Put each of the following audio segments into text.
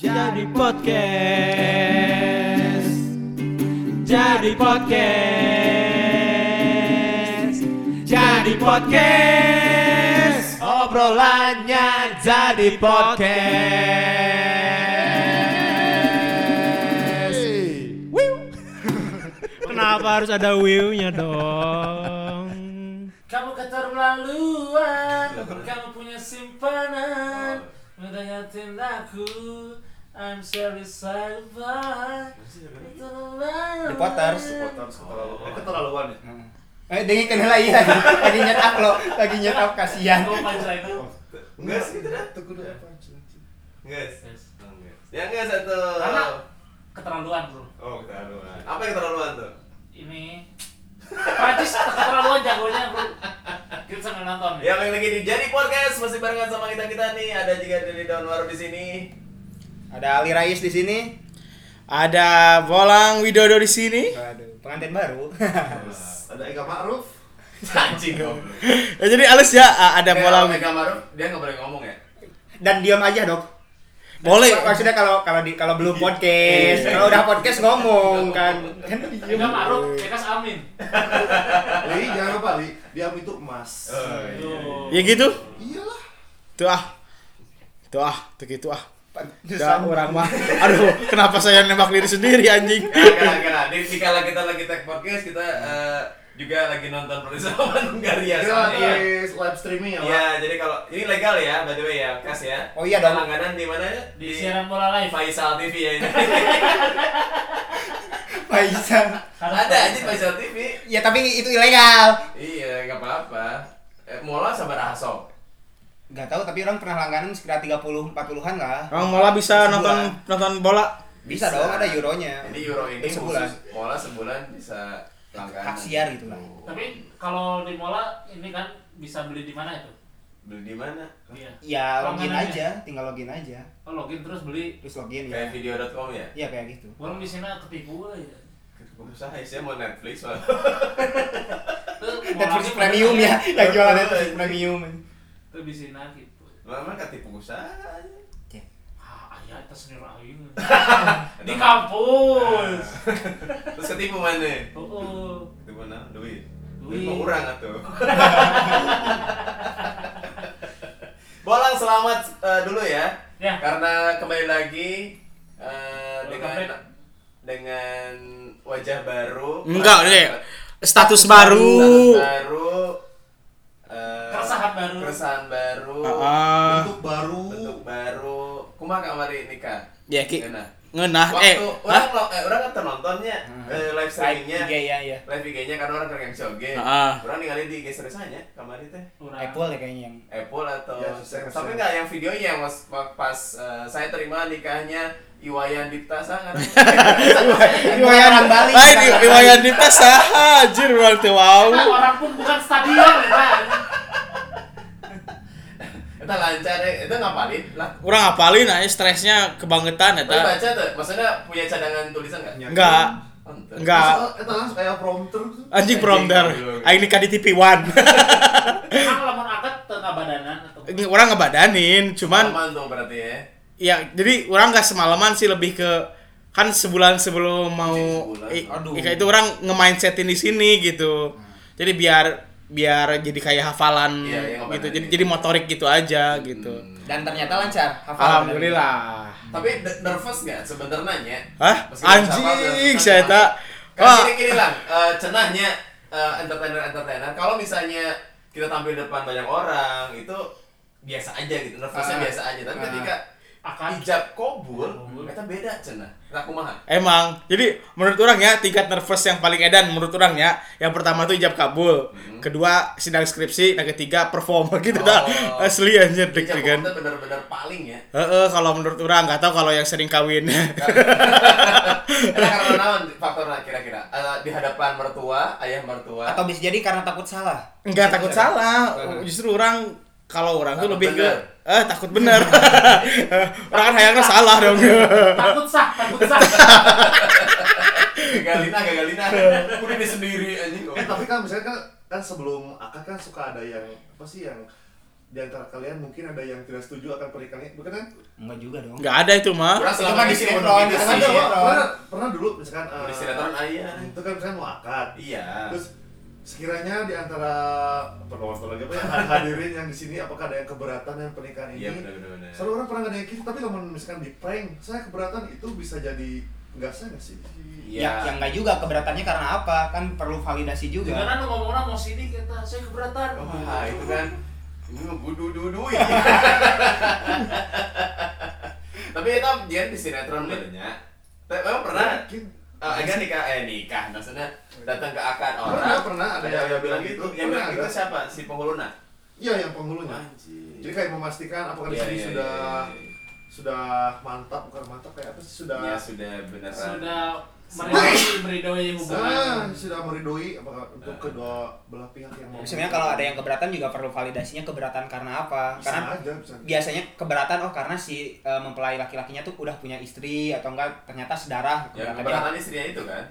Jadi podcast. Jadi podcast. Jadi podcast. Obrolannya jadi podcast. Kenapa harus ada wiu-nya dong? Kamu keterlaluan, kamu punya simpanan Mendengar tindaku I'm sorry sahabat The Potters. Eh, keterlaluan ya? Eh, dengi kenal lagi lagi. Nyetak lo, lagi nyetak kasihan. Kamu pancai itu Enggak sih, gitu dah. Tuh kudu apa? Enggak. Ya enggak satu. Karena keterlaluan bro Oh, keterlaluan. Apa yang keterlaluan tuh? Ini Prancis keterlaluan jagonya bro Kita sambil nonton Yang lagi di Jadi Podcast masih barengan sama kita kita nih. Ada juga dari Downwar di sini. Ada Ali Rais di sini. Ada Bolang Widodo di sini. Waduh, pengantin baru. Terus ada Eka Ma'ruf. Anjing dong. Ya, jadi halus ya ada Bolang. Eka Ma'ruf dia nggak boleh ngomong ya. Dan diam aja, Dok. Boleh. Maksudnya kalau kalau di kalau belum podcast, kalau udah podcast ngomong kan. Kan Eka Ma'ruf, Eka Amin Li, jangan lupa Li, diam itu emas. Oh, iya. Tuh. Ya gitu. Iyalah. Tuh ah. Tuh ah, tuh gitu ah. Pantesan. orang mah. Aduh, kenapa saya nembak diri sendiri anjing? Karena karena di di kala kita lagi tag podcast kita eh, juga lagi nonton persamaan Hungaria Kita soalnya. lagi live streaming ya, Pak. Iya, jadi kalau ini legal ya, by the way ya, kas ya. Oh iya dong. Langganan di mana ya? Di siaran bola live Faisal TV ya ini. Faisal. Ada aja Faisal TV. Ya tapi itu ilegal. Iya, nggak apa-apa. Eh, Mola sama Rahaso. Gak tahu tapi orang pernah langganan sekitar 30 40-an lah. Orang malah bisa Sebulan. nonton nonton bola. Bisa, dong ada euronya. Ini euro ini sebulan. khusus Mola sebulan bisa langganan. Hak siar gitu lah. Tapi kalau di mola ini kan bisa beli di mana itu? Beli di mana? Iya. Ya login Langganannya. aja, tinggal login aja. Oh login terus beli. Terus login ya. Kayak video.com ya? Iya kayak gitu. Orang di sini ketipu ya. Usaha saya mau Netflix mau Netflix premium ya, yang jualan Netflix premium. Di sini gitu. Lama ketipu usaha aja. Ah, ayah itu sendiri aing. Di kampus. Terus ketipu mana? Oh, Ketipu mana? Duit. Duit. Mau kurang atuh. Bolang selamat eh, dulu ya. Ya. Karena kembali lagi eh, Welcome dengan dengan wajah baru. Enggak, nih. Status Status baru. baru. Keresahan baru. Keresahan baru. Ah, Bentuk baru. Bentuk baru. Kumaha kamari nikah? ya ki Enak. ngenah Waktu eh orang lo- eh, orang kan nontonnya eh, live Live streamingnya IG ya ya. live IG-nya karena orang kereng joge. Ah. Orang ninggalin di IG seriesanya kamari teh. Apple ya kayaknya yang Apple atau Ya, tapi nggak yang videonya pas pas eh, saya terima nikahnya Iwayan Dipta sangat Iwayan Bali. Lain Iwayan Dipta saha anjir orang teu wau. Nah, orang pun bukan stadion ya. Kita lancar ya itu ngapalin lah Urang ngapalin aja stresnya kebangetan tapi eta. baca tuh maksudnya punya cadangan tulisan nggak Enggak. Ente. Enggak. Itu langsung kayak prompter. Anjing prompter. Aing nikah di TV One. Emang lamun angkat tengah badanan atau Ini orang ngebadanin, cuman aman tuh berarti ya ya jadi orang nggak semalaman sih lebih ke kan sebulan sebelum mau Sebulan. Aduh. itu orang nge-mindsetin di sini gitu. Jadi biar biar jadi kayak hafalan Iya, iya, gitu. Jadi jadi motorik gitu aja gitu. dan ternyata lancar. Hafal Alhamdulillah. tapi de- nervous nggak sebenarnya nya Hah? Anjing, saya tak. kan Wah. gini gini lah eh, cenahnya eh, entertainer entertainer kalau misalnya kita tampil depan banyak orang itu biasa aja gitu nervousnya Ah. biasa aja tapi Ah. ketika akan ijab kabul Kabul. kita beda cenah nah kumaha Emang, jadi menurut orang ya tingkat nervous yang paling edan menurut orang ya, yang pertama tuh ijab kabul, kedua sidang skripsi, yang ketiga perform gitu dah. Oh. Asli anjir ijab deg-degan. kabul itu bener-bener paling ya Heeh, kalau menurut orang nggak tahu kalau yang sering kawin. karena karena naon faktornya kira-kira Eh, di hadapan mertua ayah mertua Atau bisa jadi karena takut salah. Enggak takut Bisa. salah, justru orang kalau orang tuh Takut lebih bener. ke eh takut bener. orang kan hayangnya salah dong. takut sah takut sah gagalina gagalina udah dia sendiri anjing Eh tapi kan misalnya kan kan sebelum akad kan suka ada yang apa sih yang di antara kalian mungkin ada yang tidak setuju akan pernikahannya, bukan kan? Enggak juga dong. Nggak ada itu mah. Itu selama kan di di Pernah, pernah, pernah dulu misalkan eh, Di sinetron ayah. itu kan misalkan mau akad. Iya. Terus sekiranya di antara penonton lagi apa yang hadirin yang di sini apakah ada yang keberatan dengan pernikahan ini? Iya benar benar benar. Selalu orang pernah nanya gitu, tapi kalau misalkan di prank, saya keberatan itu bisa jadi enggak saya nggak sih? Iya. Ya, yang enggak juga keberatannya karena apa? Kan perlu validasi juga. Juga kan lu ngomongnya mau sini kita saya keberatan. Wah, itu kan ini gudu dudu Tapi itu dia di sinetron banyak. Tapi emang pernah Mungkin. Eh, agak nikah eh nikah maksudnya datang ke akad Pernah, orang pernah ada yang yang bilang gitu. gitu. Yang bilang Pernah gitu siapa? Si penghulunya. Iya yang penghulunya. Anjir. Jadi kayak memastikan apakah di Iya, sini iya, sudah iya, iya. sudah mantap bukan mantap kayak apa sih sudah Ya sudah beneran. Sudah meridoi meridoi hubungan. sudah meridoi apakah untuk kedua belah pihak yang mau Sebenarnya kalau ada yang keberatan juga perlu validasinya keberatan karena apa? bisa Karena aja bisa. biasanya keberatan oh karena si eh, mempelai laki-lakinya tuh udah punya istri atau enggak ternyata sedarah Ya keberatan istrinya itu kan.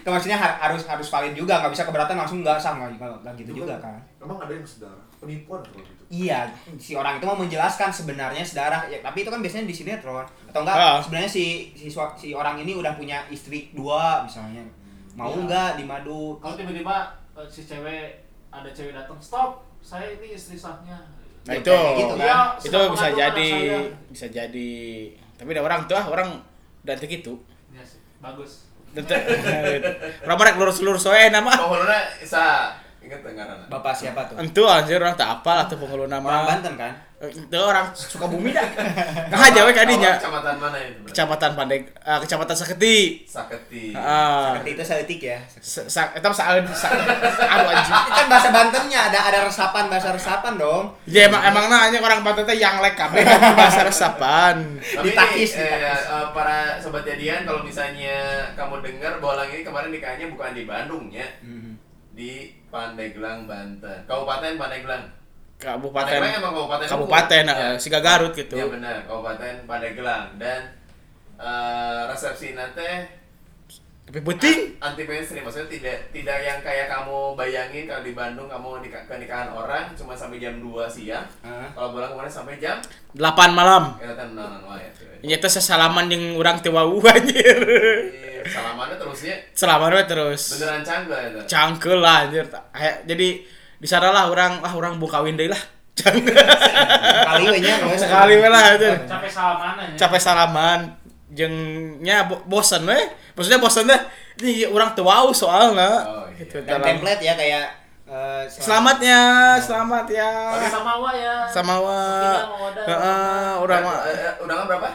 Itu maksudnya har- harus harus valid juga nggak bisa keberatan langsung nggak sah nggak nggak- nggak gitu Itu juga kan- kan Emang ada yang saudara penipuan kalau gitu. iya si orang itu mau menjelaskan sebenarnya sedarah ya, tapi itu kan biasanya di sinetron atau enggak Ah. sebenarnya si, si si orang ini udah punya istri dua misalnya mau Iya. nggak di madu Kalau tiba-tiba eh, si cewek ada cewek datang, stop, saya ini istri sahnya. Nah Ya, itu, gitu kan. Iya, itu bisa jadi, bisa jadi. Tapi ada orang tuh ah, orang udah gitu. itu. Iya sih, bagus. Orang mereka lurus-lurus soalnya nama. Penghulunya sa ingat enggak bapak siapa tuh Entu anjir orang tak apal atau penghulu orang nama. Banten kan Itu orang suka bumi dah. Nah, aja we kadinya. Kecamatan mana itu? Bro? Kecamatan Pandeg, eh, Kecamatan Saketi. Saketi. Ah, seperti itu seletik ya sa- sa- itu saat aduh anjing. Ini kan bahasa Bantennya ada ada resapan bahasa resapan dong Ya emang emang nanya orang Banten teh yang lek kabeh bahasa resapan. Tapi Ditakis, eh, eh, para sobat jadian kalau misalnya kamu dengar Bolang ini kemarin nikahnya bukan di Bandung ya, di Pandeglang Banten. Kabupaten Pandeglang. Pandeglang Kabupaten emang kabupaten. Kabupaten eh, Ya. Siga Garut gitu. Ya benar, Kabupaten Pandeglang dan eh, resepsi nanti Tapi penting. anti mainstream maksudnya tidak tidak yang kayak kamu bayangin kalau di Bandung kamu nikah nikahan orang cuma sampai jam 2 siang. Ah. Kalau bolang kemarin sampai jam 8 malam. kan nanan wae. cuy. Ini teh sesalaman yang orang teu wau anjir. Salamannya terusnya Selamat we terus. beneran canggih itu. Cangkel lah anjir. Jadi di sana lah orang ah orang mau kawin deui lah. Cangkel. kali we nya Sekali we lah anjir. Capek salaman aja. Capek salaman jengnya bo bosen we. Maksudnya bosen deh. Ini orang teu wau soalna. Oh, iya. Gitu, dan dalam- template ya kayak eh, Selamatnya, selamat ya. Tapi sama wa ya. Sama wa. Heeh, orang mah Eh, eh, Undangan berapa?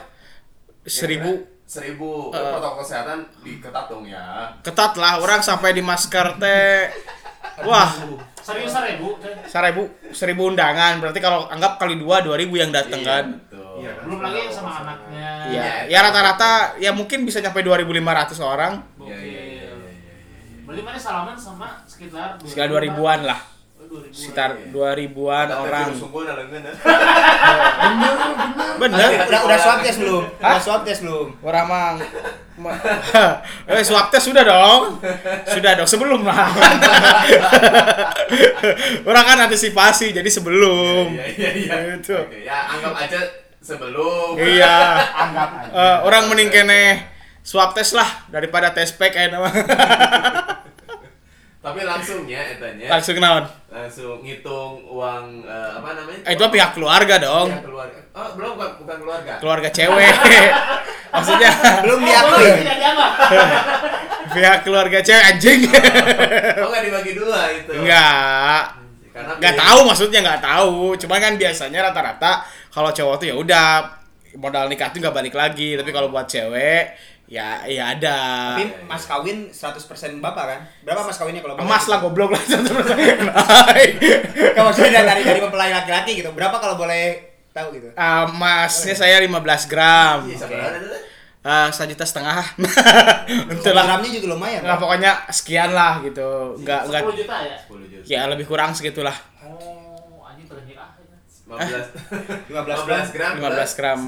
seribu Seribu. Eh. Protokol kesehatan diketat dong ya. ketat lah orang sampai di masker teh. Wah, Serius seribu. seribu seribu undangan berarti kalau anggap kali dua dua ribu yang datang Iya, kan. betul. Iya? Belum lagi yang sama anaknya. Iya, Iya, ya rata-rata ya mungkin bisa nyampe 2.500 orang, Iya, iya, iya, iya, iya, iya. Berarti mana salaman sama sekitar sekitar 2000-an lah. 2000-an. Sekitar Iya. 2000-an Kata orang. leungeun, ya. Bener. udah udah swab test belum udah swab test belum Orang mah ma- eh swab test sudah dong. Sudah dong sebelum lah. orang kan antisipasi jadi sebelum. Iya, iya, iya. Gitu. Oke, ya anggap aja sebelum. Iya. anggap aja Eh, orang mending kene swab test lah daripada tes pack kayak nama. Tapi langsungnya etanya Langsung naon? langsung ngitung uang eh, apa namanya? Eh, itu pihak keluarga dong. Pihak keluarga. Oh, belum bukan, bukan keluarga. Keluarga cewek. Maksudnya belum Oh, diakui pihak keluarga cewek anjing. Oh, enggak dibagi dua itu. Enggak. Karena Enggak beda. tahu maksudnya enggak tahu. Cuman kan biasanya rata-rata kalau cowok tuh ya udah modal nikah tuh nggak balik lagi. Tapi kalau buat cewek ya ya ada. tapi mas kawin 100% bapak kan berapa mas kawinnya kalau boleh? Emas lah goblok lah. Kalau maksudnya dari dari mempelai laki-laki gitu berapa kalau boleh tahu gitu Ah, Emasnya saya 15 gram. Iya, ada tuh. Ah, sejuta setengah. Untuk gramnya juga lumayan Nggak kan? pokoknya sekian lah gitu. Enggak enggak 10 juta ya? 10 juta. ya lebih kurang segitulah. Oh. 15 15 15 gram 15 gram.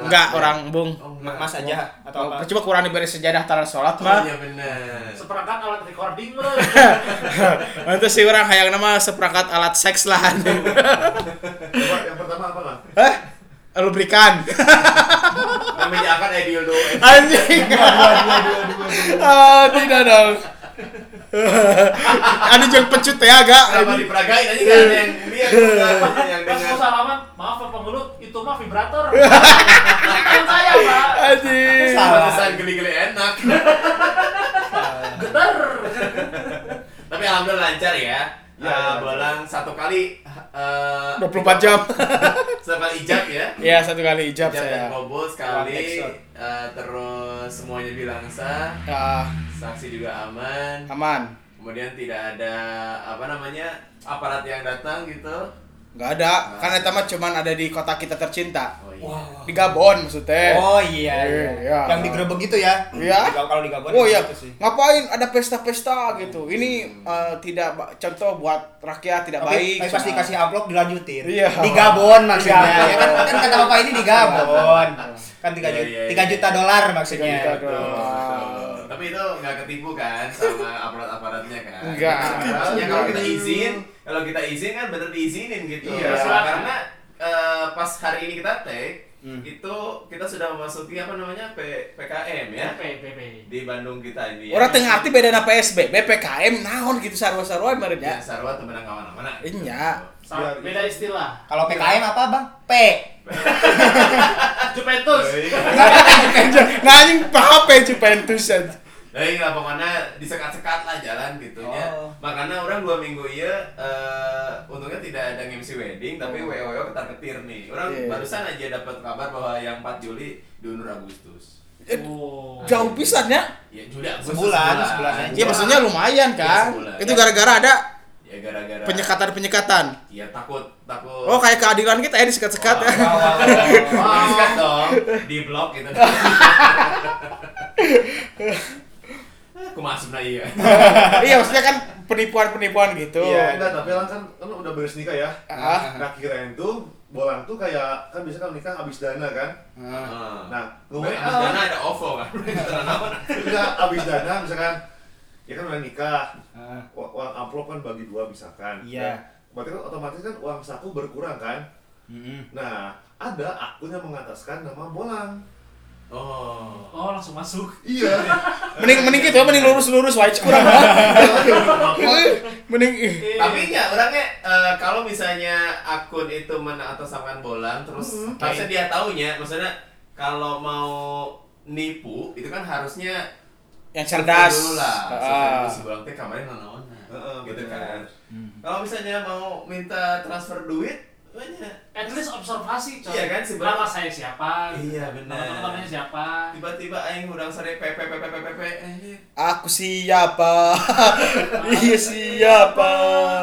Enggak, orang bung. oh, Ma- enggak. Mas aja atau Oh, apa? Coba kurang diberi sejadah taruh sholat oh mah. iya benar Seperangkat alat recording bro. Itu sih orang hayang nama seperangkat alat seks lah. Coba yang pertama apa lah? Hah? Lubrikan. namanya akan Edil do Anjing. Ah, tidak dong. Ada yang pecut ya agak. sama diperagain aja nggak ada yang lihat yang Pas mau salaman, maaf Pak Pengelut, itu mah vibrator. Kan saya Pak. Anjing. Pantesan geli-geli enak Getar. tapi alhamdulillah lancar ya Eh, bolang satu kali eh, 24 jam. satu kali ijab ya? Iya, satu kali ijab ijab saya. dan kabul sekali eh, terus semuanya bilang sah. Ya, saksi juga aman. Aman. kemudian tidak ada apa namanya aparat yang datang gitu Enggak ada, kan eta mah cuman ada di kota kita tercinta. oh iya Di Gabon maksudnya. Oh iya, iya. Iya. Yang digerebek gitu ya? Iya. Kalau di Gabon Oh iya, gitu sih. ngapain ada pesta-pesta gitu? Ini eh, tidak contoh buat rakyat tidak Tapi, baik. tapi pasti Cuma- kasih amplop dilanjutin. Iya. Di Gabon maksudnya. Gabon. Ya kan, kan kata Bapak ini di Gabon. Kan 3 Iya, juta, iya, 3 iya. juta dolar maksudnya. Tiga juta Betul, dolar. Tapi itu nggak ketipu kan sama aparat-aparatnya kan? Enggak. Harusnya kalau kita izin, kalau kita izin kan bener diizinin gitu. Iya. Karena eh, pas hari ini kita take, Hmm. itu kita sudah memasuki apa namanya P, PKM ya PP, PP. di Bandung kita ini. Orang tengah arti beda na PSBB, PKM naon gitu sarwa-sarwa Ya, meureunnya. sarwa temenang mana-mana. Iya. Sama- Beda istilah. Kalau PKM apa, Bang? P. Juventus. Nah anjing HP Juventus aja. Dari nggak mana disekat-sekat lah jalan gitu ya. Oh. Makanya orang dua minggu iya eh, untungnya tidak ada MC wedding tapi Oh. WOW ketar ketir nih. Orang Iya. barusan aja dapat kabar bahwa yang 4 Juli diundur Agustus. Oh. Jauh pisan ya. Ya Juli Agustus Sebulan, sebulan aja. Iya maksudnya lumayan Iya, kan. sebulan. Itu gara-gara ada Ya gara-gara penyekatan-penyekatan. Ya takut takut. Oh kayak keadilan kita ya disekat-sekat ya. Wow, wow. Di sekat dong, di blok gitu. Aku masuk nah iya. iya maksudnya kan penipuan-penipuan gitu. Iya. Enggak, tapi orang kan kan udah beres nikah ya. Ah. Nah kirain tuh bolang tuh kayak kan biasa kalau nikah habis dana kan. Nah, Nah, Gue gue dana ada OVO kan. enggak habis dana misalkan ya kan udah nikah. ah, Uang amplop kan bagi dua misalkan. Iya. Berarti kan otomatis kan uang saku berkurang kan. mm-mm. Nah, ada akun yang mengataskan nama bolang. Oh. Oh, langsung masuk. Iya. Mending mending gitu, mending lurus-lurus wae kurang. mending ih. Tapi ya orangnya eh, kalau misalnya akun itu mengatasnamakan bolang terus Mm-mm. harusnya dia taunya maksudnya kalau mau nipu itu kan harusnya yang cerdas. dulu lah. Ah. Dulu si bolang teh kamarnya naon Heeh, gitu kan. Hmm. Kalau misalnya mau minta transfer duit banyak. At least observasi, coy. Iya kan, si Bang? Nama saya siapa? Iya, benar. Teman-temannya siapa? Tiba-tiba aing udang sare pepe pepe pepe pepe eh Aku siapa? iya siapa?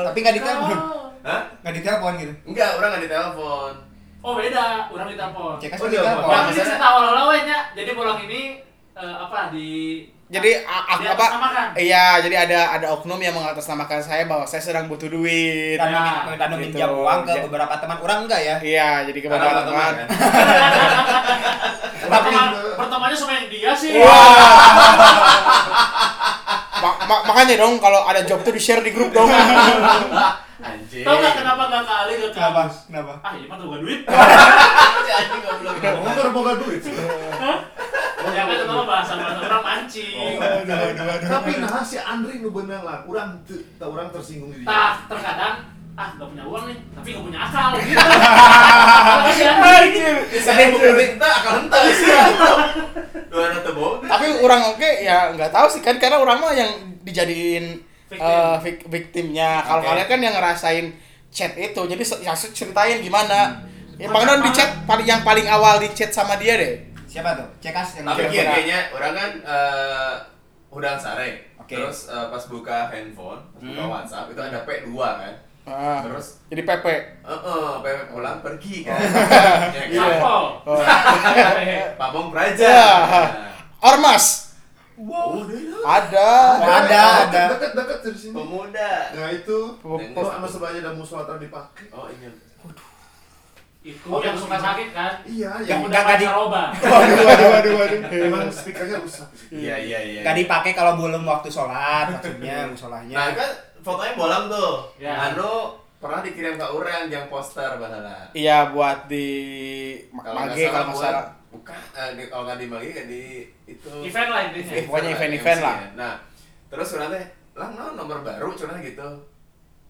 Tapi nggak ditelepon. Oh. Hah? Nggak ditelepon gitu. Enggak, orang nggak ditelepon. Oh, beda. Orang ditelepon. Cek Oh, aja iya, ditelepon. Ini maksudnya- cerita awal-awal we, nya. Jadi bolang ini eh, apa di Jadi a- aku Di apa? Iya, jadi ada ada oknum yang mengatasnamakan saya bahwa saya sedang butuh duit. Dan Nah, gitu. meminjam uang ke beberapa teman orang enggak ya? Iya, jadi Karena kepada teman teman. kan. pertama pertamanya sama yang dia sih. Ma- ma- makanya dong kalau ada job tuh di share di grup dong. Anjing. Tahu nggak kenapa nggak kali ke Kenapa? Kenapa? Ah, ini mah tuh gak duit. Si anjing goblok. Ngomong kan boga duit. Ya kan itu mah bahasa bahasa orang mancing. Tapi nah si Andri nu bener lah, urang teu teu urang tersinggung di dia. Tah, terkadang ah nggak punya uang nih, tapi nggak punya akal. Gitu. Sih. Dua rata boga. Tapi orang oke ya nggak tahu sih kan karena orang mah yang dijadiin Victim. eh, vic- victimnya. Kalau kalian kan yang ngerasain chat itu, jadi ya ceritain gimana. Ya Bang Don di chat paling yang paling awal di chat sama dia deh. Siapa tuh? Cekas yang Tapi kayaknya orang kan eh udang sare. Oke. Terus eh, pas buka handphone, pas buka Hmm. WhatsApp itu ada P2 kan. Ah, Terus jadi Pepe. Heeh, Pepe pulang pergi kan. Ya kan? Sampel. Oh. Pabong Ya. Praja. Ormas. Wow, udah ya. Ada. Oh, ada, ada. Dekat-dekat dari sini. Pemuda. Nah itu, Pem- terus sama sebelahnya ada musuh dipakai. Oh iya. Itu Oke, yang suka sakit kan Iya, yang yang udah nggak di- roba Waduh, waduh, waduh, waduh. emang speakernya rusak. Iya iya iya. Gak dipakai kalau belum waktu sholat maksudnya musolahnya. Nah kan fotonya bolang tuh. Ya. Anu pernah dikirim ke orang yang poster bahala. Iya buat di Mage kalau nggak buat- salah. Bukan, eh, di- kalau nggak di Mage di itu. event lah intinya Eh, pokoknya event-event lah. ya. Nah, terus teh, lah no, nomor baru curang gitu.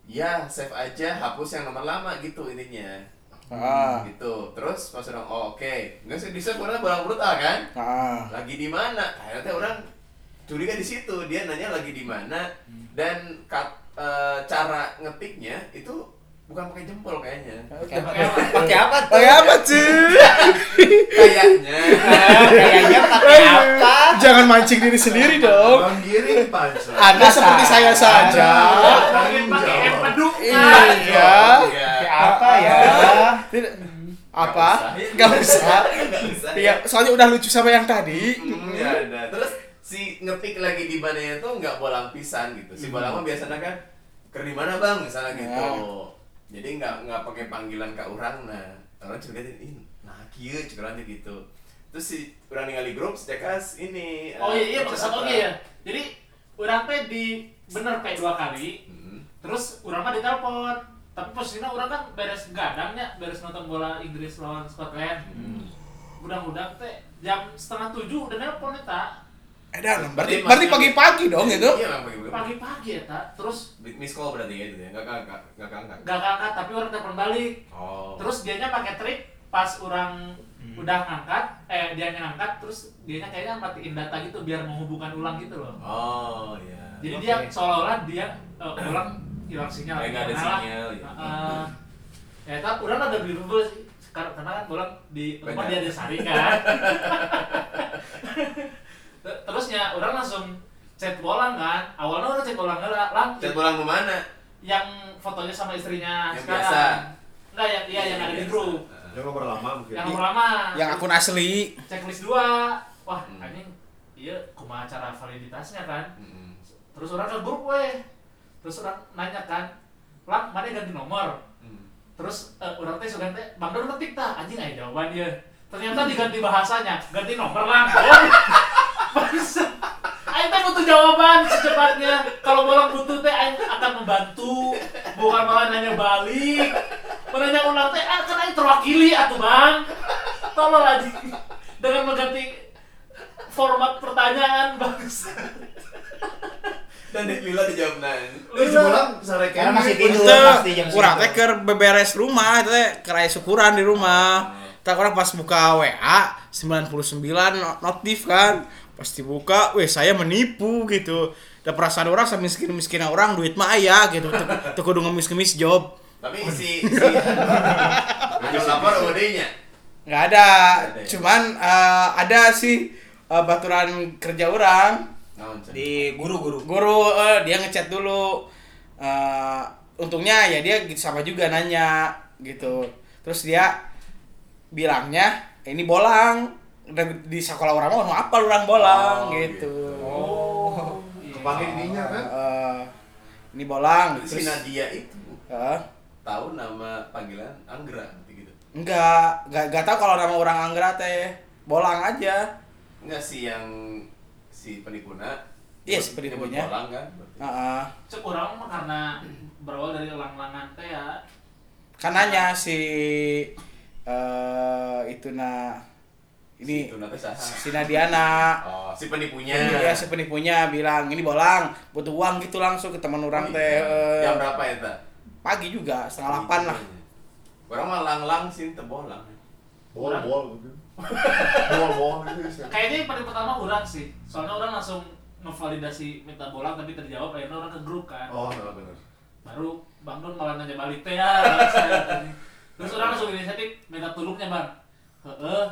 Ya, save aja, hapus yang nomor lama gitu intinya. Ah. Gitu. Terus pas orang, oh oke. Nggak sih, di save orang bolang brutal kan? Ah. Lagi di mana? Akhirnya orang curiga di situ. Dia nanya lagi di mana dan kat- eh, cara ngetiknya itu bukan pakai jempol kayaknya. Pakai apa? Pakai apa tuh? Pakai apa cuy? Kayaknya. Ah, Kayaknya pakai apa? Jangan mancing diri sendiri dong. Bang Giring punch. Anda seperti saya saja. pakai empedu Iya. Iya. Apa ya? Tidak. Apa? Nggak Gak usah. Iya, soalnya udah lucu sama yang tadi. Hmm, ya ada. Terus si ngetik lagi di mana itu nggak bolang pisan gitu. Si bolang mah biasanya kan ker di mana bang misalnya gitu. Ya. Jadi nggak nggak pakai panggilan ke orang nah orang juga ini nah orang teh gitu. Terus si orang ningali grup sejakas ini. oh eh, iya iya maksud apa. oke ya jadi orang teh di bener kayak dua kali Hmm. terus orang mah ditelepon tapi posisinya orang kan beres gadangnya beres nonton bola Inggris lawan Scotland udah-udah teh jam setengah tujuh udah nelpon eta Eh, dan, berarti, Berarti berarti pagi-pagi dong itu. Iya memang pagi-pagi. pagi-pagi eta terus Miss call berarti ya itu ya. Enggak enggak enggak enggak. gak ngangkat tapi orang telepon balik Oh. terus dianya pakai trik pas orang udah ngangkat eh dia ngangkat terus dianya kayaknya matiin data gitu biar menghubungkan ulang gitu loh Oh iya. jadi Oke. dia seolah-olah dia eh, ulang hilang sinyal Kayak nggak ada Nah, sinyal, gitu. Heeh. ya tapi orang ada believable sih Kar- karena kan bolang di tempat dia ada sari kan Ter- terusnya orang langsung chat bolang kan awalnya orang chat bolang nggak lang Chat bolang ke mana? yang fotonya sama istrinya Yang sekarang biasa. enggak ya iya yang ada di grup Yang nomor lama mungkin. yang nomor lama Yang akun asli. checklist dua wah Hmm. anjing iya kumaha cara validitasnya kan Mm-mm. terus orang ke grup weh terus orang nanya kan lang mana ganti nomor Hmm. terus eh, orang teh sudah teh bang Dor ngetik tak anjing aja jawaban dia ternyata diganti bahasanya ganti nomor lang Aing teh butuh jawaban secepatnya. Kalau bolang butuh teh akan membantu, bukan malah nanya balik. Menanya ulang teh, ah, kan Aing terwakili atuh bang. Tolong aja dengan mengganti format pertanyaan bangsa. Dan di- Lila dijawab nan. Lu sebulan sare Karena masih tidur. Pasti jam kurang teh keur beberes rumah, itu teh keraya syukuran di rumah. Tak orang pas buka WA 99 no- notif kan. Pas dibuka, weh saya menipu gitu. Dan perasaan orang sama miskin-miskin orang duit mah aya gitu. Tuh, kudu ngemis-ngemis job. Tapi si si Ngajak lapor nggak ada, Nggak ada ya? cuman eh, ada sih eh, baturan kerja orang. Di guru-guru. guru. Eh, dia ngechat dulu. Eh, untungnya ya dia gitu sama juga nanya gitu. Terus dia bilangnya "Eh, ini bolang. Di sekolah orang mau apa orang bolang? Oh, gitu, gitu. Oh, Kepanggil ininya kan? Eh, ini bolang. Berarti si terus Nadia itu. Eh, tahu nama panggilan Anggra gitu. enggak enggak enggak tahu kalau nama orang Anggra teh. Bolang aja. Enggak sih yang si penipuna. Iya, si penipunya. Bolang kan. Cek orang mah karena berawal dari elang-elangan teh ya. kan nanya si eh itu nah ini Si si Nadiana Oh, si penipunya. Iya, si penipunya bilang, ini bolang, butuh uang gitu langsung ke teman orang Oh, teh. iya. eh, Jam berapa ya, Ta? Pagi juga, setengah delapan lah. Orang mah lang-lang sih tebolang. Bol bol gitu. Gitu. Kayaknya yang paling pertama orang sih. Soalnya orang langsung ngevalidasi minta bola tapi terjawab akhirnya orang ke grup kan. Oh, benar benar. Baru Bang Don malah nanya balik teh ya. Terus orang langsung inisiatif minta tulungnya bang. Heeh,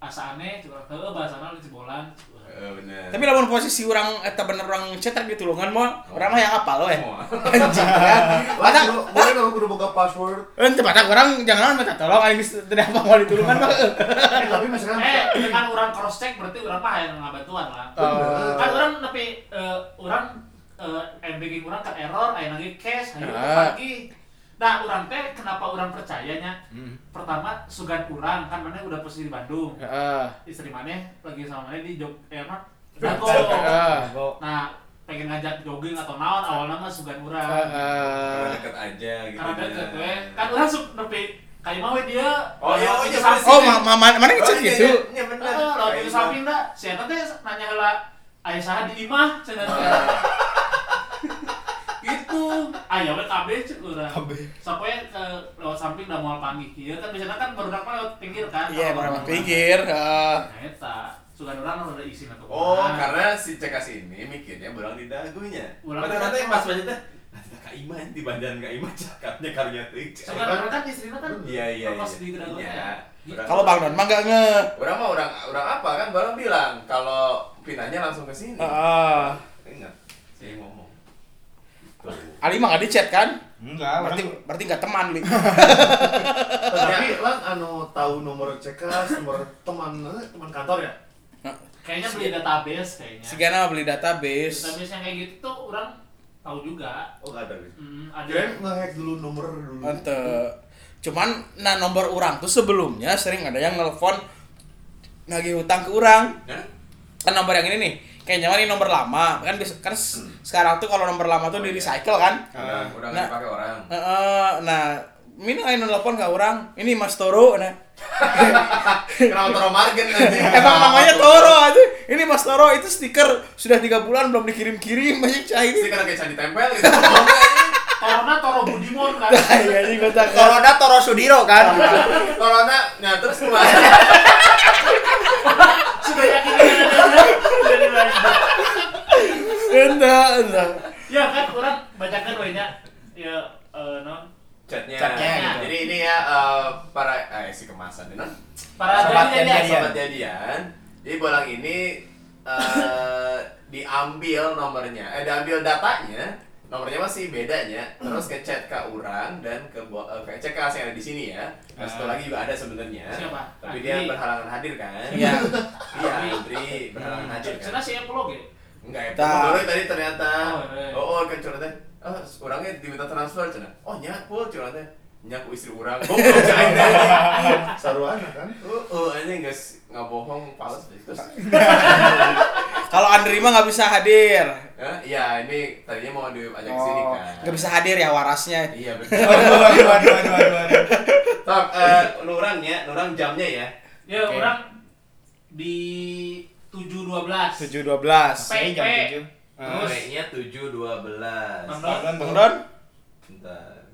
asa aneh, cuma heeh bahasana di bolan. Eh, bener. Tapi lamun posisi orang eta bener orang cetak di tulungan mah, orang mah yang apa lo ya? Oh. Anjing kan. Mata Lah, boleh dong kudu buka password. ente mata orang jangan minta tolong aing geus teu apa mau di tulungan mah. Eh, tapi misalkan Eh, dengan orang cross check berarti orang mah yang ngabantuan lah. Eh, Kan orang tapi eh, orang eh, banking orang kan error, aya lagi cash, ayo Ah. Nah, orang teh kenapa orang percayanya? Hmm. Pertama, sugan kurang kan mana udah posisi di Bandung. Heeh. Istri mana lagi sama mana di Jog eh apa? Dago. Heeh. Nah, pengen ngajak jogging atau naon awalnya mah sugan kurang. Karena Heeh. deket aja gitu. Karena deket we. Kan orang suka nepi kayak mau dia. Oh, iya, oh, iya. Oh, ma ma mana ngecek gitu? Iya bener. Heeh, lawan Kayak itu gitu. samping dah. Si eta teh nanya heula aya saha di imah cenah teh. Gitu. Aya we kabeh cek urang. Sampai ke lewat samping udah mau panggil kieu kan biasanya kan baru mah lewat pinggir kan. Iya, Kalau mana baru- pinggir. Heeh. Nah, eta. Sugan urang udah isi atau Oh, karena si cekas ini mikirnya berang di dagunya. Ternyata di yang pas banyak teh, nanti Kak Iman di bandan Kak Iman cakapnya karunya tuh. Sugan urang kan istrinya kan Iya iya iya. pas di gedagonya. Iya. Berang- Kalau Bang Don mah enggak nge. Orang mah orang orang apa kan baru bilang kalau pinanya langsung ke sini. Heeh. Ingat, saya ngomong. Ali mah enggak di chat kan? Enggak, Berarti orang berarti enggak teman, Li. Tapi lang anu tahu nomor cekas, nomor teman eh, teman kantor ya? Kayaknya beli database kayaknya. Si Gana mah beli database. Database yang kayak gitu tuh orang tahu juga. Oh nggak ada. Rin. Hmm, ada Kirain nge-hack dulu nomor dulu. Ente. Cuman nah nomor orang tuh sebelumnya sering ada yang nelpon nagih utang ke orang. Kan nomor yang ini nih. Kayaknya mah ini nomor lama. Kan kan sekarang tuh kalau nomor lama tuh di recycle kan. Udah, udah nggak Nah. dipakai orang. Heeh, nah, ini ayo nelpon ke orang. Ini Mas Toro nah. Kenapa Toro Margen nanti? Emang namanya Toro aja. Ini Mas Toro itu stiker sudah tiga bulan belum dikirim-kirim banyak cah ini. Sih karena kayak candi tempel gitu. Corona Toro Budimon kan. Iya ini kota Corona Toro Sudiro kan. Corona, nah terus ke mana? Sudah yakin Enggak, enggak. Ya kan orang bacakan we nya. Ya eh non Chatnya. Chatnya gitu. Jadi ini ya eh, para eh si kemasan ini. non. para Sobat jadian. Sobat jadian. Jadi bolang ini eh diambil nomornya, eh diambil datanya. Nomornya masih bedanya, terus ke chat ke orang dan ke bo- eh, ke CK yang ada di sini ya. Satu Ah. lagi juga ada sebenarnya. Siapa? Tapi Andri. dia berhalangan hadir kan? Iya. Iya, Andri berhalangan hadir kan. Cina si Apollo ge. Enggak ya, dulu tadi ternyata. Oh, iya. Oh, oh kan curhatnya. Ah, orangnya diminta transfer cina. Oh, nyak pul curhatnya. Nyak ku istri orang. Oh, deh. Saruana kan? Oh, oh, ini guys nggak bohong, pales deh. Terus, Kalau Andri mah nggak bisa hadir. ya, iya ini tadinya mau diajak ke sini Oh, kan. nggak bisa hadir ya warasnya. Iya betul. Waduh, waduh, waduh, waduh. Tok, eh, nurang ya, nurang jamnya ya. Ya Oke. orang di 712. Tujuh dua belas. P. Saya jam tujuh. Tujuh dua belas. Bang Don. Bentar.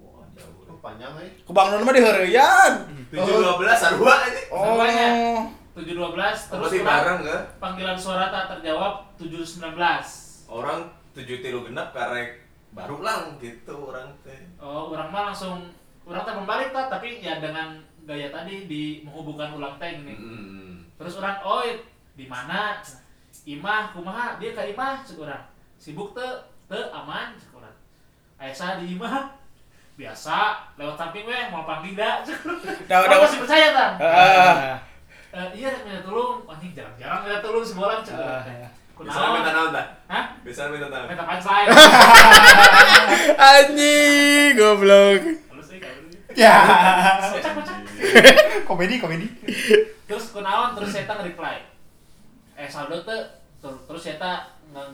Wah, jauh. Oh, panjang eh. ku Bang Don mah. Tujuh dua belas sarua aja. Oh. Namanya. 712 terus Terus orang bareng ke? panggilan suara tak terjawab 719. Orang tujuh tilu genap karek baru lang gitu orang teh. Oh, orang mah langsung orang teh membalik tak tapi ya dengan gaya tadi di menghubungkan ulang teh gini. Hmm. Terus orang oh di mana? Imah kumaha dia ke Imah cek urang. Sibuk teu teu aman cek urang. Aya saha di Imah? Biasa lewat samping weh mau panggil. Dah, Orang dah. masih percaya kan? Heeh. Eh, iya rek minta tolong, anjing minta tolong semua orang cek urang teh. Bisa minta naon dah? Hah? Bisa minta naon? Minta punchline. Anjing, goblok. Ya. Komedi, komedi. terus kunaon terus saya reply eh saldo tuh ter- terus saya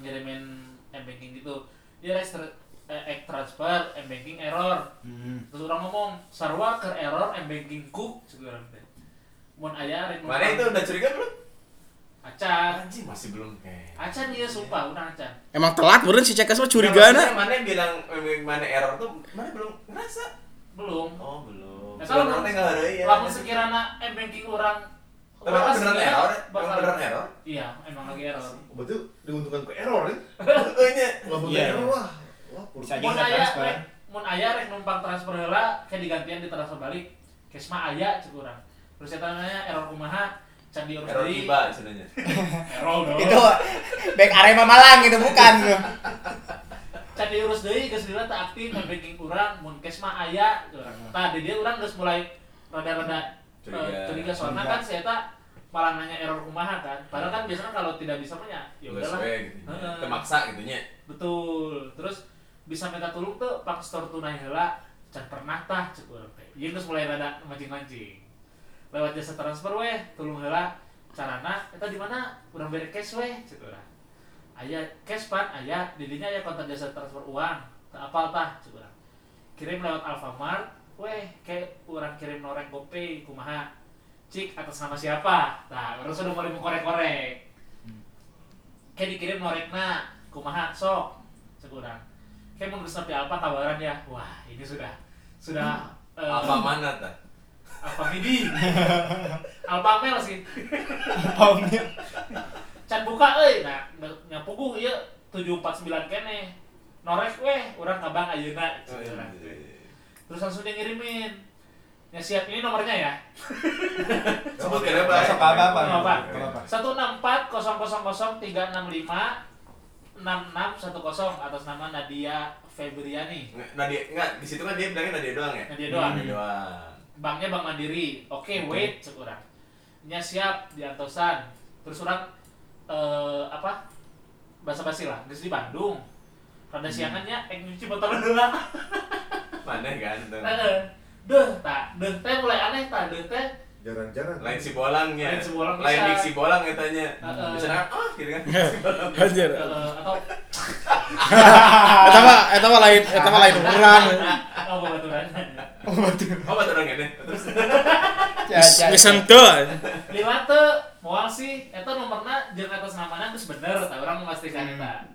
ngirimin m banking gitu dia rek ter- eh, ek transfer m banking error Hmm. terus orang ngomong sarwa ke error m banking ku sekarang teh mun aya rek Mana itu udah curiga belum? Acan Anjing masih belum kayak. acan dia sumpah udah acan Emang telat beren si Cekas mah Nah, curigana. maksudnya Mana bilang eh, mana error tuh mana belum ngerasa? belum Oh belum. Nah, kalau Belum, nanti nggak ada ya. lamun sekiranya m banking orang Tapi emang beneran sebenarnya error? Emang beneran error? iya emang lagi error Berarti diuntungkan ke error ya? Oh iya. Nggak Iya. error wah. Wah, Bisa aja mun nggak aya transfer. rek mun aya rek numpang transfer heula kayak digantian di transfer balik kes mah aya cek urang terus saya tanya error kumaha can diurus Error deui tiba sebenarnya. error dong. Itu back Arema Malang gitu bukan. can diurus deui geus lila teu aktif nge banking urang mun kes mah aya cek tah di dia urang geus mulai rada-rada Curiga. eh, curiga. soalnya kan saya tak malah nanya error kumaha kan. Padahal kan biasanya kalau tidak bisa punya ya udahlah. sesuai gitu. Kemaksa gitu nya. betul. Terus bisa minta tolong tuh pak store tunai heula can pernah tah cek urang teh. Ieu geus mulai rada mancing-mancing lewat jasa transfer weh. Tulung heula carana eta di mana? Urang bere cash weh cek urang aya cash pan aya di dinya aya kontak jasa transfer uang. Teu apal tah cek urang kirim lewat Alfamart weh kayak orang kirim noreng GoPay kumaha? Cik atas nama siapa? Nah orang sudah mulai mengkorek-korek. Kayak dikirim norekna kumaha? Sok sekurang kayak mau sampai apa tawaran ya. Wah ini sudah sudah eh, Apa mana tah? Apa midi alpamel sih can buka euy nah nyapugu ieu 749 kene norek weh urang ka bank ayeuna Oh, iya, Urang. iya, iya. terus langsung dia ngirimin ya siap ini nomornya ya Sebut Pak. Nggak usah apa-apa. Nggak apa. Nggak apa-apa. satu enam empat kosong kosong kosong tiga enam lima enam enam satu kosong atas nama Nadia Febriani Nggak, Nadia, enggak, di situ kan dia bilangnya Nadia doang ya? Nadia doang. Nadia doang. Banknya Bank Mandiri oke wait sekurang nya siap di Antosan terus orang eh, apa bahasa basi lah geus di Bandung rada siangannya eh nyuci botol dulu Mana kan? Heeh. deh tak deh teh mulai aneh tak deh teh Jarang-jarang. Lain si bolangnya. Lain si bolang Lain bisa. dik si bolang katanya. Heeh. Bisa kan ah gitu kan. Anjir. Eh, atau Eta mah eta mah lain eta mah lain urang. oh bebaturan Oh, betul orang ini. Terus. Geus henteu. lima teh moal sih. Eta nomorna jeung atas namana geus bener tah. Urang memastikan eta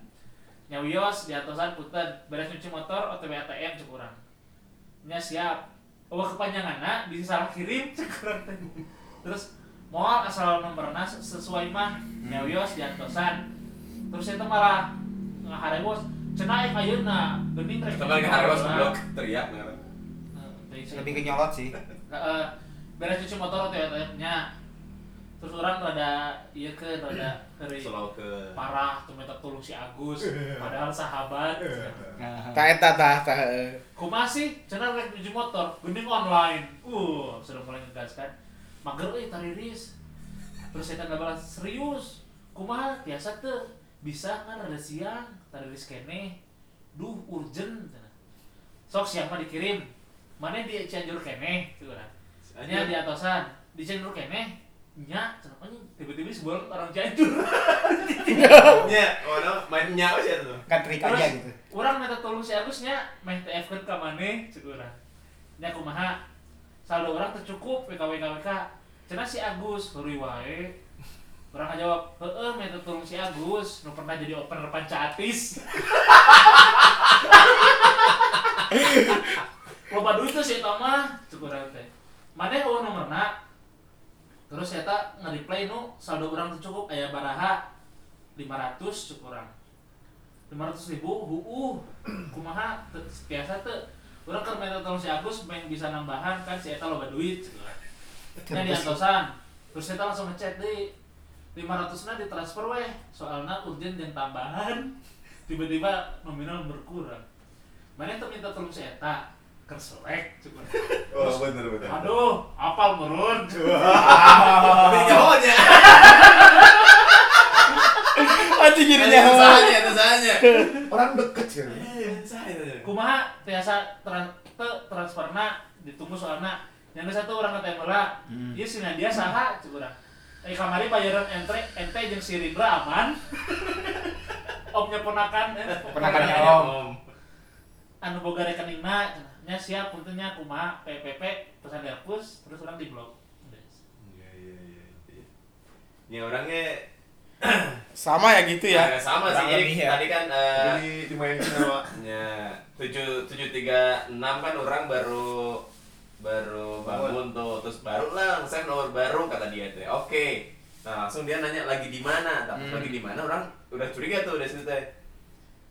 nyawios di atasan punten beres nyuci motor OTW ATM cek urang. Nya siap. Oh kepanjanganna bisa salah kirim cek urang. Teh terus moal asal nomorna ses- sesuai mah nyawios di atasan. Terus eta malah ngaharewos cenah eh ayeuna geuning rek teman ke Harwas blok teriak nggak? Lebih ke nyolot sih. Heeh. beres cuci motor teh. Nya. Terus orang rada iya ke rada dari Selalu ke. parah tuh minta tolong si Agus. Padahal sahabat. Tah eta tah tah. kumaha sih? Cenah rek cuci motor geuning online. Uh sudah mulai ngegas kan. Mager euy tariris terus saya nggak balas serius? Kumaha? Biasa tuh bisa kan rada siang? Tariris kene? Duh urgent. Sok siapa dikirim mana di Cianjur kene tuh kan. Hanya di atasan. Di Cianjur kene nya. Kenapa nih tiba-tiba sebuah orang Cianjur nya, oh no, main nyawa sih itu. Kan trik aja gitu. orang minta tolong si Agusnya meh TF kan ke mana cek urang nya kumaha? Saldo orang tercukup WK WK WK cenah si Agus heureui wae. Orang jawab, heeh, minta tolong si Agus, nu pernah jadi opener panca Loba duit tuh si Eta mah, urang teh. Maneh eueuh nomorna. Terus si Eta nge-reply nu saldo urang teu cukup aya baraha 500 cek urang. 500 ribu, huu, kumaha, biasa tuh Orang kan minta tolong si Agus, pengen bisa nambahan, kan si Eta loba duit. Nah di Antosan, terus Eta langsung ngechat deh 500 na ditransfer weh, soalnya urgent yang tambahan tiba-tiba nominal berkurang. Mana tuh minta tolong si Eta, kerselek cukup. Oh, bener bener. Aduh, apal merun. Tapi nyawanya. Itu nyawa. sahanya, itu sahanya. Orang deket sih. Eh, sahanya. Kumaha biasa trans teu transferna ditunggu soalnya yang satu orang kata lah, iya si Nadia saha cukup Eh kamari bayaran ente ente jeung si Rindra aman. Omnya ponakan, eh, Ponakannya ponakan. Om. anu boga rekeningna nya siap puntennya kumaha PPP pesan dihapus terus orang di blok. Iya, iya, iya, iya. Ini orangnya Sama ya gitu ya. agak sama sih. Jadi ya. tadi kan eh, Jadi dimainin sama ya tujuh tujuh tiga enam kan orang baru baru bangun tuh. Terus baru lah saya nomor baru kata dia tuh. Oke. Nah langsung dia nanya lagi di mana. Tapi Hmm. lagi di mana orang udah curiga tuh dari situ teh.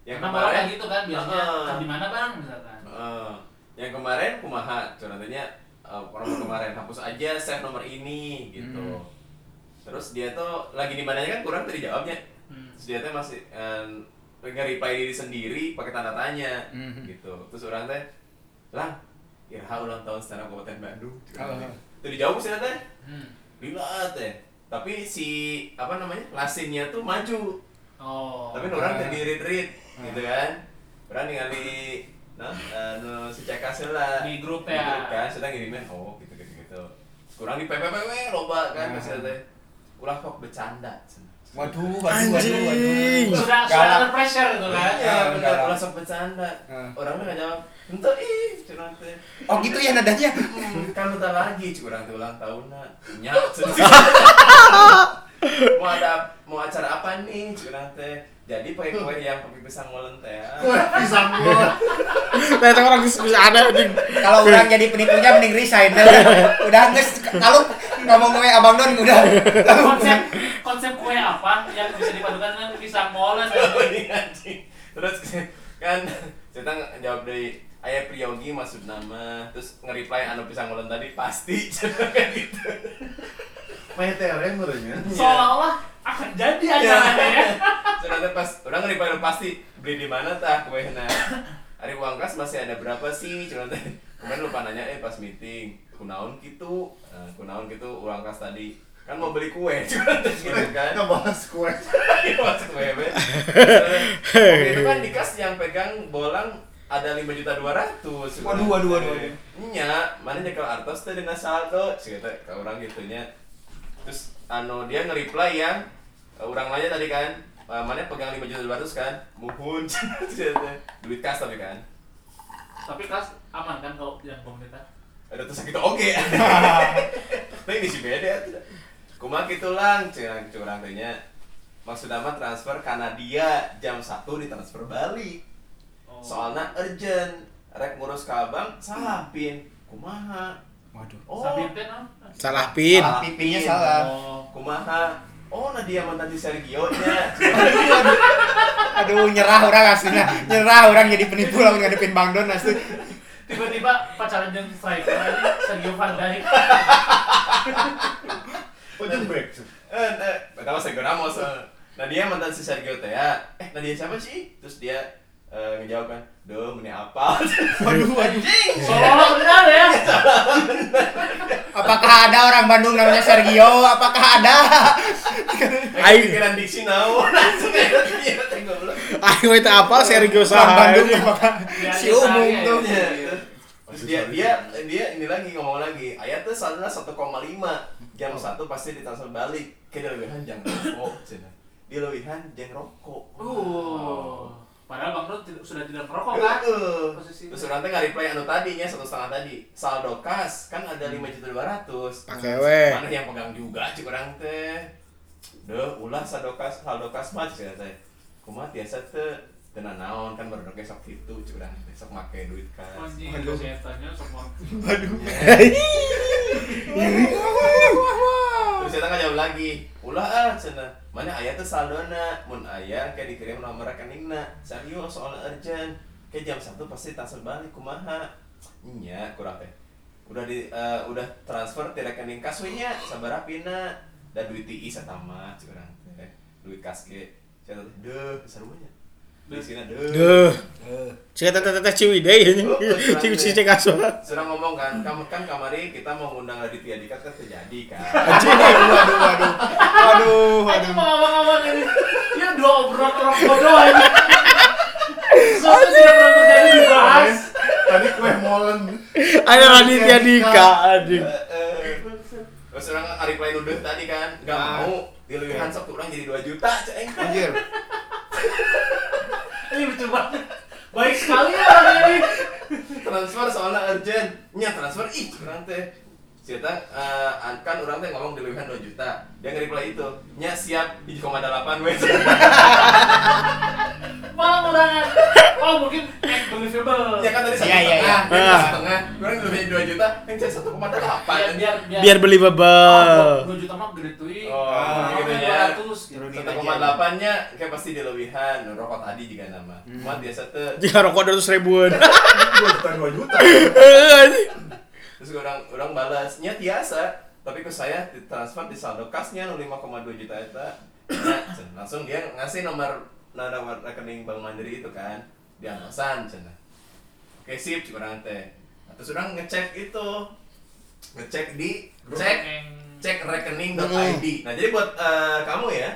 Yang kemarin gitu kan biasanya kan di mana bang? misalkan. Eh, yang kemarin kumaha curhatnya uh, orang kemarin hapus aja save nomor ini gitu Hmm. terus dia tuh lagi di mananya kan kurang tadi jawabnya hmm. terus dia tuh masih um, nge-reply diri sendiri pakai tanda tanya Mhm. gitu terus orang teh lang Irha ulang tahun stand up Kabupaten Bandung Oh. itu dijawab sih teh Hmm. lila teh tapi si apa namanya lasinnya tuh maju oh tapi orang dirit-rit Ah. gitu kan orang ningali nah anu si cekas lah Di grup Di ya. grup kan sedang ngirimin oh gitu gitu gitu kurang di PPPW loba kan Nah. masih teh ulah kok bercanda Waduh, waduh, waduh, waduh. Sudah sudah under pressure gitu kan. Iya, Ah, benar, ulah sok bercanda. Ah. Orangnya nggak jawab, ente ih, curang teh. Oh gitu ya nadanya. Hmm, kan bentar lagi curang teh ulang tahun nak. Nyak. mau ada mau acara apa nih curang teh? Jadi pakai kue yang pakai pisang molen teh. Wah, pisang gua. Ternyata orang bisa bisa ada anjing. Kalau orang jadi penipunya mending resign. Udah nges kalau ngomong gue abang Don udah. Konsep konsep kue apa yang bisa dipadukan dengan pisang molen? Terus kan kita jawab dari Ayah Priyogi maksud nama terus nge-reply anu pisang molen tadi pasti kayak gitu. Main tereng merenya. Seolah-olah akan jadi acaranya ya. Ternyata pas orang anu pasti beli di mana tah kuehna. Hari uang kas masih ada berapa sih? Cuma teh kemarin lupa nanya eh pas meeting kunaon gitu, nah, kunaon gitu uang kas tadi kan mau beli kue cuma teh gitu kan. Ngebahas kue. Iya, maksud gue be. Waktu itu kan di kas yang pegang bolang ada lima juta dua ratus. Waduh, waduh, waduh, waduh. Nya, mana nyekel artos teh dina saldo, kata ke orang gitunya. Terus anu dia nge-reply yang eh, orang lainnya tadi kan, eh, mana pegang lima juta dua ratus kan, muhun, duit kas tapi kan. Tapi kas aman kan kalau yang pemerintah? Ada terus kita oke. Tapi ini sih beda tidak. Kumaha gitu lang, curang curang teh nya. Maksud nama transfer karena dia jam 1 ditransfer balik. Oh. Soalnya urgent. Rek ngurus ke abang, salah pin. Kumaha? Waduh. Oh, teh non? Salah pin. Salah pipinya salah. Oh. Kumaha? Oh, nah dia mantan di Sergio nya. Aduh nyerah orang aslinya. Nyerah orang jadi penipu lamun ngadepin Bang Don asli. Tiba-tiba pacaran jeung striker aja Sergio Van Dijk. Oh, jeung back. Eh, eh, pertama Sergio Ramos. eh. Nah dia mantan si Sergio teh ya. Eh, nah dia siapa sih? Terus dia eh, ngejawab kan, "Duh, meni apa?" Waduh, waduh. Seolah-olah benar ya. Apakah ada orang Bandung namanya Sergio? Apakah ada? Aing pikiran diksi iya goblok. Aing itu apa Sergio Orang Saha. Bandung apakah Ya, si ya, umum ya, tuh. Iya. Terus dia dia dia ini lagi ngomong lagi. Ayat tuh soalnya 1,5 jam satu pasti ditransfer balik. Ke lewihan jang rokok cenah. Di lewihan jang rokok. Uh. Padahal Bang tidak- sudah tidak merokok kan? Posisinya. Terus orang teh nge-reply anu tadinya satu setengah tadi. Saldo kas kan ada lima juta dua ratus. Pakai we. Mana yang pegang juga cik orang teh. Duh, ulah saldo kas saldo kas mah cik teh. Kumaha biasa teh tenan naon kan baru besok itu cik urang teh sok make duit kas. Anjing, Waduh. saya tanya semua. Terus kita nggak lagi. Ulah ah cenah. Mana aya teh saldona mun aya kayak dikirim nomor rekeningna. Serius soalnya urgent. Kayak jam satu pasti transfer balik kumaha. Nya kurang teh. Udah di eh, udah transfer ti rekening kas we nya sabarapina. Da duit TI satama cik urang teh. Duit kas ge. Saya teh deuh serunya. Di sini deuh. Duh. Cik teh teh Ciwidey anjing. Cik cik kaso. Sudah ngomong kan, kamu kan kamari kita mau ngundang Raditya Dika kan terjadi kan. Anjing, waduh, waduh, waduh. Waduh, Anjing waduh. mau ngomong-ngomong ini. Ya dua obrolan orang bodoh aja. Sesuatu tidak pernah terjadi dibahas. Tadi kue molen. Ada Raditya Dika anjing. Eh, eh. Terus orang Ari Play nuduh tadi kan, nggak Ah. mau dilebihan sok orang jadi 2 juta ceng. Anjir. Ini lucu banget. Baik sekali ya orang ini. Transfer soalnya urgent. Nya transfer ih teh. Cerita eh, kan orang teh ngomong dilebihan 2 juta. Dia nge-reply itu. Nya siap 1,8 wes. Malah urangan. Oh mungkin eh, believable. Ya kan tadi satu Iya, iya, setengah, iya. satu setengah. Orang dilebihin 2 juta, yang saya 1,8. Biar biar biar. Biar believable. Dua juta mah gede tuh. Oh, Ah, gitu ya. ratus. gitu. Turunin Satu aja. koma delapannya kayak pasti dilebihan rokok tadi juga nama. Hmm. Cuma biasa tuh Jika rokok 200 ribuan. Dua juta dua juta. Terus orang orang balasnya biasa tapi ke saya ditransfer di saldo kasnya 5,2 juta eta. Nah, langsung dia ngasih nomor nomor rekening Bank Mandiri itu kan di anosan cenah. Oke sip cik orang teh. Nah, Terus orang ngecek itu ngecek di cek cek rekening.id. Nah, jadi buat eh, kamu ya,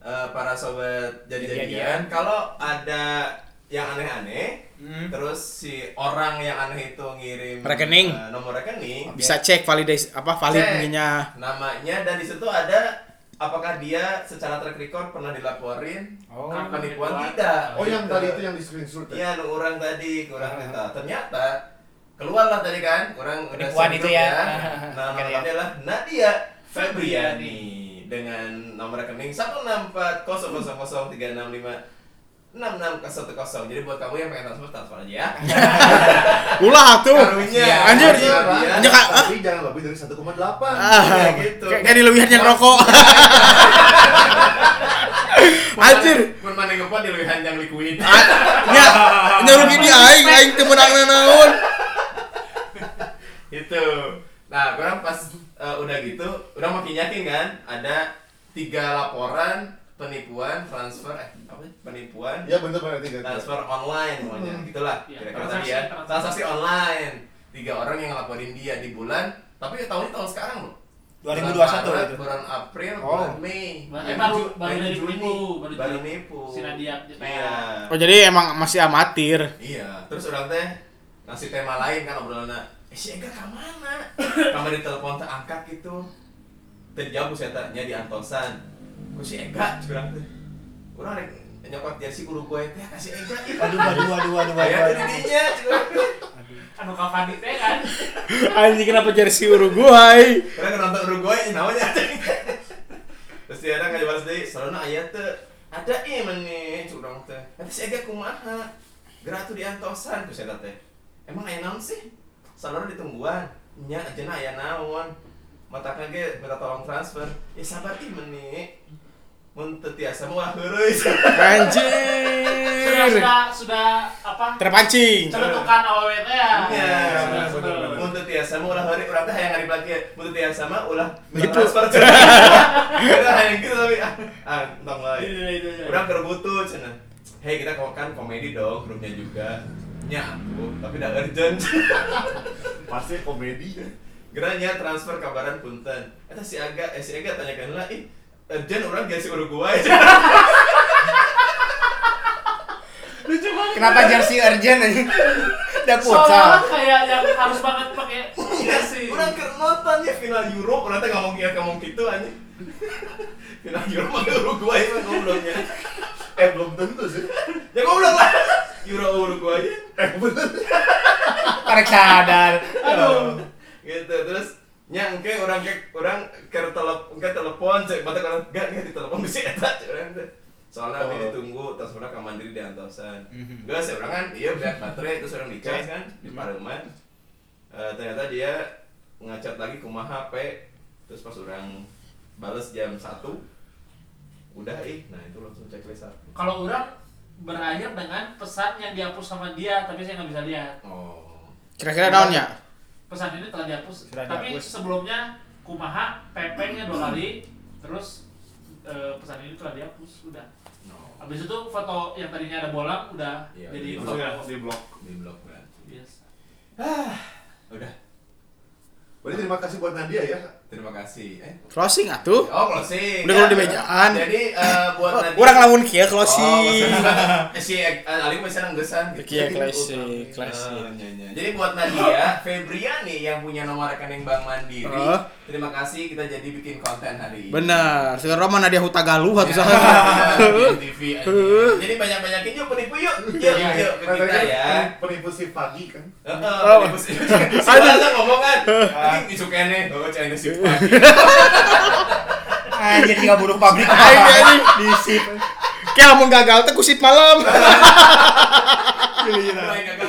eh, para sobat jadi-jadian, Jadi-jadian. kalau ada yang aneh-aneh, Hmm. terus si orang yang aneh itu ngirim Rekening. eh, nomor rekening Bisa cek validasi apa valid Cek. mungkinnya. namanya dan di situ ada apakah dia secara track record pernah dilaporin Oh. Kan penipuan tidak Oh yang Gitu. tadi itu yang di screenshot ya? Iya, orang tadi, kurang Ah. kita. Ternyata keluar lah tadi kan, orang udah Penipuan itu grup ya. Nah, namanya adalah Nadia Febriani dengan nomor rekening 164000365 6601. Jadi buat kamu yang pengen transfer transfer aja ya. Ulah tuh. Karunya. Iya, Anjir. Iya. Anjir, Kak. Tapi jangan lebih dari 1,8 Ah, Iya, gitu. Kayak kayak dilebihan yang rokok. Anjir. Mun mana ngepot di lewihan yang liquid. Ya, nyarugi di aing, aing teu meunang naon. itu nah orang pas eh, udah gitu udah makin yakin kan ada tiga laporan penipuan transfer eh apa sih? penipuan Ya bener bener tiga transfer online semuanya gitulah Iya, kira-kira transaksi- tadi ya transaksi. transaksi online tiga orang yang ngelaporin dia di bulan tapi tahunnya tahun sekarang loh 2021 bulan Maret, itu. bulan April Oh. bulan Mei Baru- Eh, baru baru dari Juni. nipu, baru baru dari nipu si Nadia iya Oh, jadi emang masih amatir. Iya, terus orang teh ngasih tema lain kan obrolannya. Eh si Ega ke mana? Kamar di telepon teh angkat gitu. Teh jauh saya tanya di Antosan. Ku si Ega curang teh. Urang rek nyokot jersey Uruguay teh kasih Ega. Aduh, aduh, aduh, aduh, aduh, aduh. didinya anu Cavani teh kan Anjing kenapa jersey Uruguay? Urang nonton Uruguay namanya. Terus dia ada ngajabar deui, salona aya teh ada ieu meni curang teh. Eta si Ega kumaha? Gerak tuh di Antosan ku saya teh. Emang aya naon sih? Salona ditungguan. Nya ajeuna aya naon? Matakna ge minta tolong transfer. Ya sabar ih meni. Mun teu tiasa mah ulah heureuy. Anjir. sudah sudah apa Terpancing. celutukan aww teh ya Iya. Mun teu tiasa mah ulah heureuy urang teh hayang ngarib lagi. Mun teu tiasa mah ulah transfer. Kita hayang gitu tapi ah, ah entong lain. Iya, iya, iya. Udah kerbutu cenah. Hei kita kan komedi dong grupnya juga. Nya aku, tapi udah urgent. Pasti komedi Geranya transfer kabaran punten. Eta si Aga, eh si Aga tanyakan lah, ih urgent orang jadi si Uruguay. lucu banget Kenapa jersey urgent aja? Udah futsal. kayak yang harus banget pakai Iya sih Orang keur nonton ya final Euro, orang teh ngomong kieu ngomong gitu aja. final Euro mah Uruguay mah ngobrolnya. Eh belum tentu sih Ya goblok lah. Euro Uruguay. Eh bener Karek sadar. Aduh. Gitu terus nyangke orang ke orang ke telepon ke telepon cek mata orang gak gak di telepon bisa eta cek orang teh. Soalnya Oh. ditunggu terus orang ke mandiri di Antosan. Mhm. Enggak sih orang kan iya berat baterai terus orang dicas kan di Pareman. Eh, ternyata dia ngacat lagi kumaha HP terus pas orang bales jam 1 udah ih nah itu langsung checklist satu kalau orang berakhir dengan pesan yang dihapus sama dia tapi saya nggak bisa lihat oh Kira-kira naonnya? Pesan ini telah dihapus. Sudah tapi dihapus. sebelumnya kumaha pepengnya dua kali terus eh, pesan ini telah dihapus udah no. Habis itu foto yang tadinya ada bolang udah Iya, jadi di- foto. Maksudnya di blog di blog berarti. Biasa. Udah. Berarti terima kasih buat Nadia ya terima kasih eh Closing atuh. Oh closing. Udah kalau di mejaan. Jadi eh, buat Oh, Nadia. Urang lamun kieu Oh, closing. maksudnya, eh, si eh, Ali masih nanggesan gitu. Kieu closing, closing. Eh, iya, iya. Jadi buat Nadia, Febriani yang punya nomor rekening Bank Mandiri, Oh. terima kasih kita jadi bikin konten hari ini. Bener. Sekarang mana dia hutagaluh atuh Ya, saha. di TV aja. Jadi banyak-banyakin yuk penipu yuk. Yuk, Iya, yuk ke kita ya. Penipu si pagi kan Heeh, Oh. penipu. Soalnya ngomong kan, ini isu kene, oh cai si pagi. Anjir tinggal buruh pabrik. Aing anjing. Di sip. Kayak lamun gagal teh kusip malam. Lain gagal